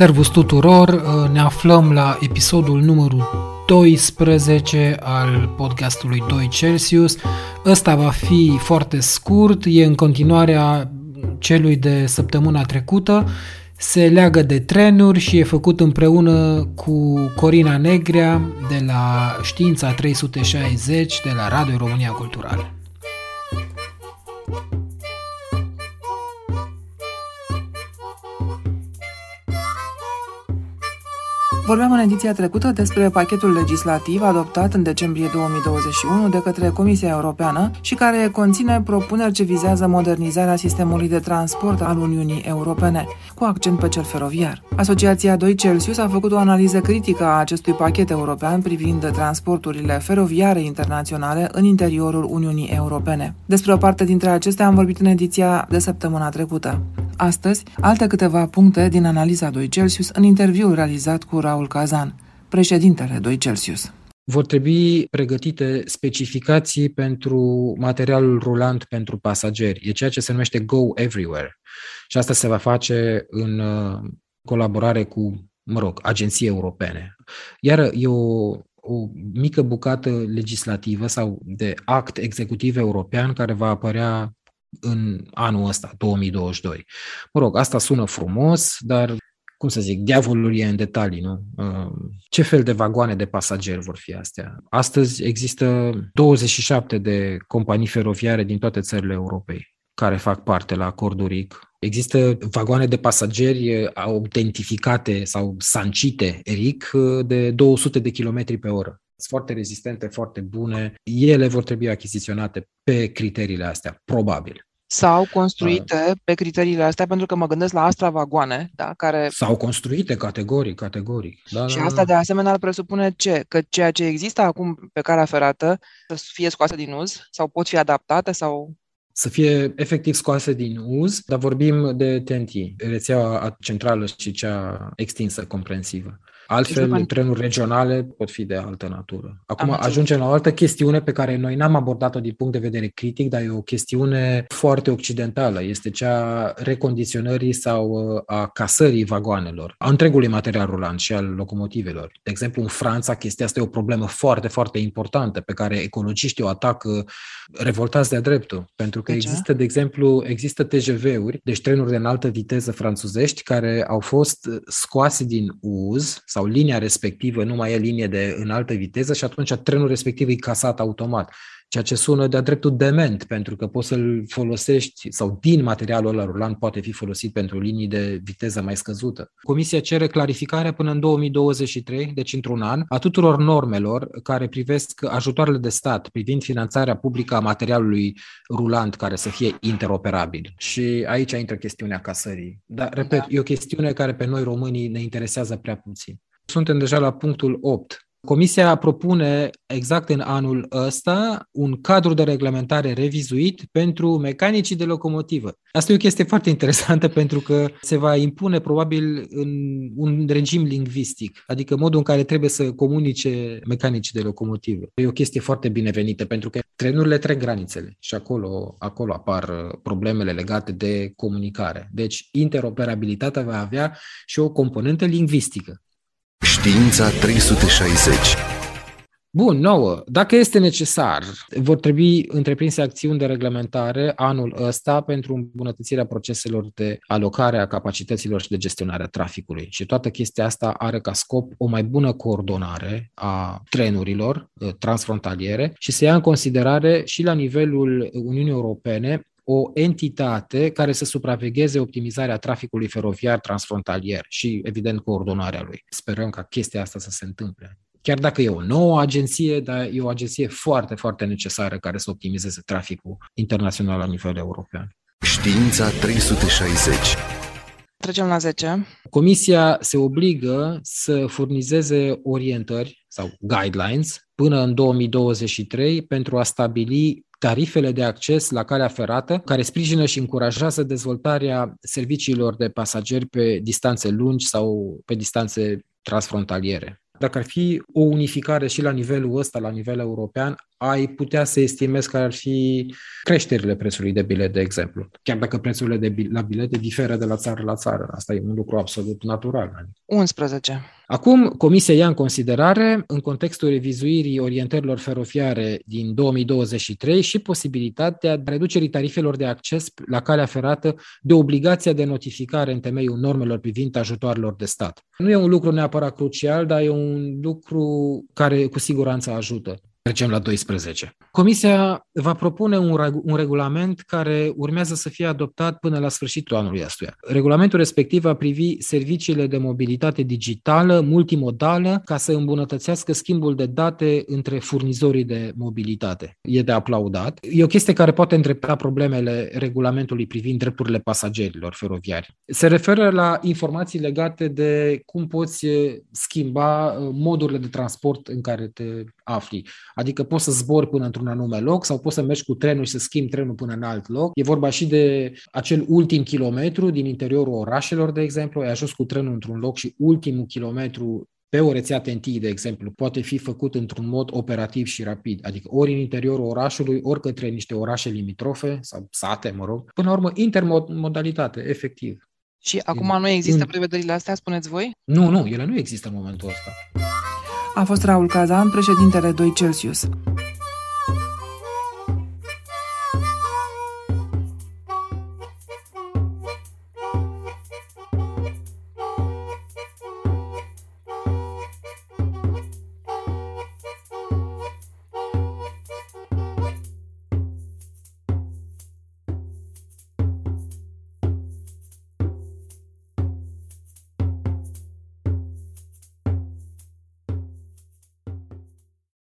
Servus tuturor, uh, ne aflăm la episodul numărul 12 al podcastului 2 Celsius. Ăsta va fi foarte scurt, e în continuarea celui de săptămâna trecută, se leagă de trenuri și e făcut împreună cu Corina Negrea de la Știința 360 de la Radio România Culturală. Vorbeam în ediția trecută despre pachetul legislativ adoptat în decembrie 2021 de către Comisia Europeană și care conține propuneri ce vizează modernizarea sistemului de transport al Uniunii Europene, cu accent pe cel feroviar. Asociația 2 Celsius a făcut o analiză critică a acestui pachet european privind transporturile feroviare internaționale în interiorul Uniunii Europene. Despre o parte dintre acestea am vorbit în ediția de săptămâna trecută. Astăzi, alte câteva puncte din analiza 2 Celsius în interviul realizat cu Raul Cazan, președintele 2 Celsius. Vor trebui pregătite specificații pentru materialul rulant pentru pasageri. E ceea ce se numește Go Everywhere. Și asta se va face în uh, colaborare cu, mă rog, agenții europene. Iar e o, o mică bucată legislativă sau de act executiv european care va apărea în anul ăsta, 2022. Mă rog, asta sună frumos, dar cum să zic, diavolul e în detalii, nu? Uh, ce fel de vagoane de pasageri vor fi astea? Astăzi există 27 de companii feroviare din toate țările Europei care fac parte la acordul RIC. Există vagoane de pasageri uh, autentificate sau sancite RIC uh, de 200 de km pe oră. Sunt foarte rezistente, foarte bune. Ele vor trebui achiziționate pe criteriile astea, probabil sau construite uh, pe criteriile astea, pentru că mă gândesc la Astra Vagoane, da, care... Sau construite categoric, categoric. Da, și da, asta da. de asemenea ar presupune ce? Că ceea ce există acum pe calea ferată să fie scoase din uz sau pot fi adaptate sau să fie efectiv scoase din uz, dar vorbim de TNT, rețeaua centrală și cea extinsă, comprensivă. Altfel, deci, trenuri regionale pot fi de altă natură. Acum ajungem la o altă chestiune pe care noi n-am abordat-o din punct de vedere critic, dar e o chestiune foarte occidentală. Este cea recondiționării sau uh, a casării vagoanelor, a întregului material rulant și al locomotivelor. De exemplu, în Franța, chestia asta e o problemă foarte, foarte importantă pe care ecologiștii o atacă revoltați de-a dreptul. Pentru că de există, de exemplu, există TGV-uri, deci trenuri de înaltă viteză franțuzești, care au fost scoase din uz sau sau linia respectivă nu mai e linie de înaltă viteză și atunci trenul respectiv e casat automat. Ceea ce sună de-a dreptul dement, pentru că poți să-l folosești sau din materialul ăla rulant poate fi folosit pentru linii de viteză mai scăzută. Comisia cere clarificarea până în 2023, deci într-un an, a tuturor normelor care privesc ajutoarele de stat privind finanțarea publică a materialului rulant care să fie interoperabil. Și aici intră chestiunea casării. Dar, repet, da. e o chestiune care pe noi românii ne interesează prea puțin. Suntem deja la punctul 8. Comisia propune exact în anul ăsta un cadru de reglementare revizuit pentru mecanicii de locomotivă. Asta e o chestie foarte interesantă pentru că se va impune probabil în un regim lingvistic, adică modul în care trebuie să comunice mecanicii de locomotivă. E o chestie foarte binevenită pentru că trenurile trec granițele și acolo, acolo apar problemele legate de comunicare. Deci interoperabilitatea va avea și o componentă lingvistică. Știința 360 Bun, nouă. Dacă este necesar, vor trebui întreprinse acțiuni de reglementare anul ăsta pentru îmbunătățirea proceselor de alocare a capacităților și de gestionare a traficului. Și toată chestia asta are ca scop o mai bună coordonare a trenurilor ă, transfrontaliere și se ia în considerare și la nivelul Uniunii Europene o entitate care să supravegheze optimizarea traficului feroviar transfrontalier și, evident, coordonarea lui. Sperăm ca chestia asta să se întâmple. Chiar dacă e o nouă agenție, dar e o agenție foarte, foarte necesară care să optimizeze traficul internațional la nivel european. Știința 360 Trecem la 10. Comisia se obligă să furnizeze orientări sau guidelines până în 2023 pentru a stabili tarifele de acces la calea ferată, care sprijină și încurajează dezvoltarea serviciilor de pasageri pe distanțe lungi sau pe distanțe transfrontaliere. Dacă ar fi o unificare și la nivelul ăsta, la nivel european, ai putea să estimezi care ar fi creșterile prețului de bilet, de exemplu. Chiar dacă prețurile de bil- la bilete diferă de la țară la țară. Asta e un lucru absolut natural. 11. Acum, Comisia ia în considerare, în contextul revizuirii orientărilor feroviare din 2023 și posibilitatea reducerii tarifelor de acces la calea ferată de obligația de notificare în temeiul normelor privind ajutoarelor de stat. Nu e un lucru neapărat crucial, dar e un lucru care cu siguranță ajută. Trecem la 12. Comisia va propune un, reg- un regulament care urmează să fie adoptat până la sfârșitul anului ăstuia. Regulamentul respectiv va privi serviciile de mobilitate digitală, multimodală, ca să îmbunătățească schimbul de date între furnizorii de mobilitate. E de aplaudat. E o chestie care poate întrepta problemele regulamentului privind drepturile pasagerilor feroviari. Se referă la informații legate de cum poți schimba modurile de transport în care te afli Adică poți să zbori până într-un anume loc sau poți să mergi cu trenul și să schimbi trenul până în alt loc. E vorba și de acel ultim kilometru din interiorul orașelor, de exemplu. Ai ajuns cu trenul într-un loc și ultimul kilometru pe o rețea TNT, de exemplu, poate fi făcut într-un mod operativ și rapid, adică ori în interiorul orașului, ori către niște orașe limitrofe sau sate, mă rog. Până la urmă, intermodalitate, efectiv. Și acum nu există prevederile astea, spuneți voi? Nu, nu, ele nu există în momentul ăsta a fost Raul Cazan, președintele 2 Celsius.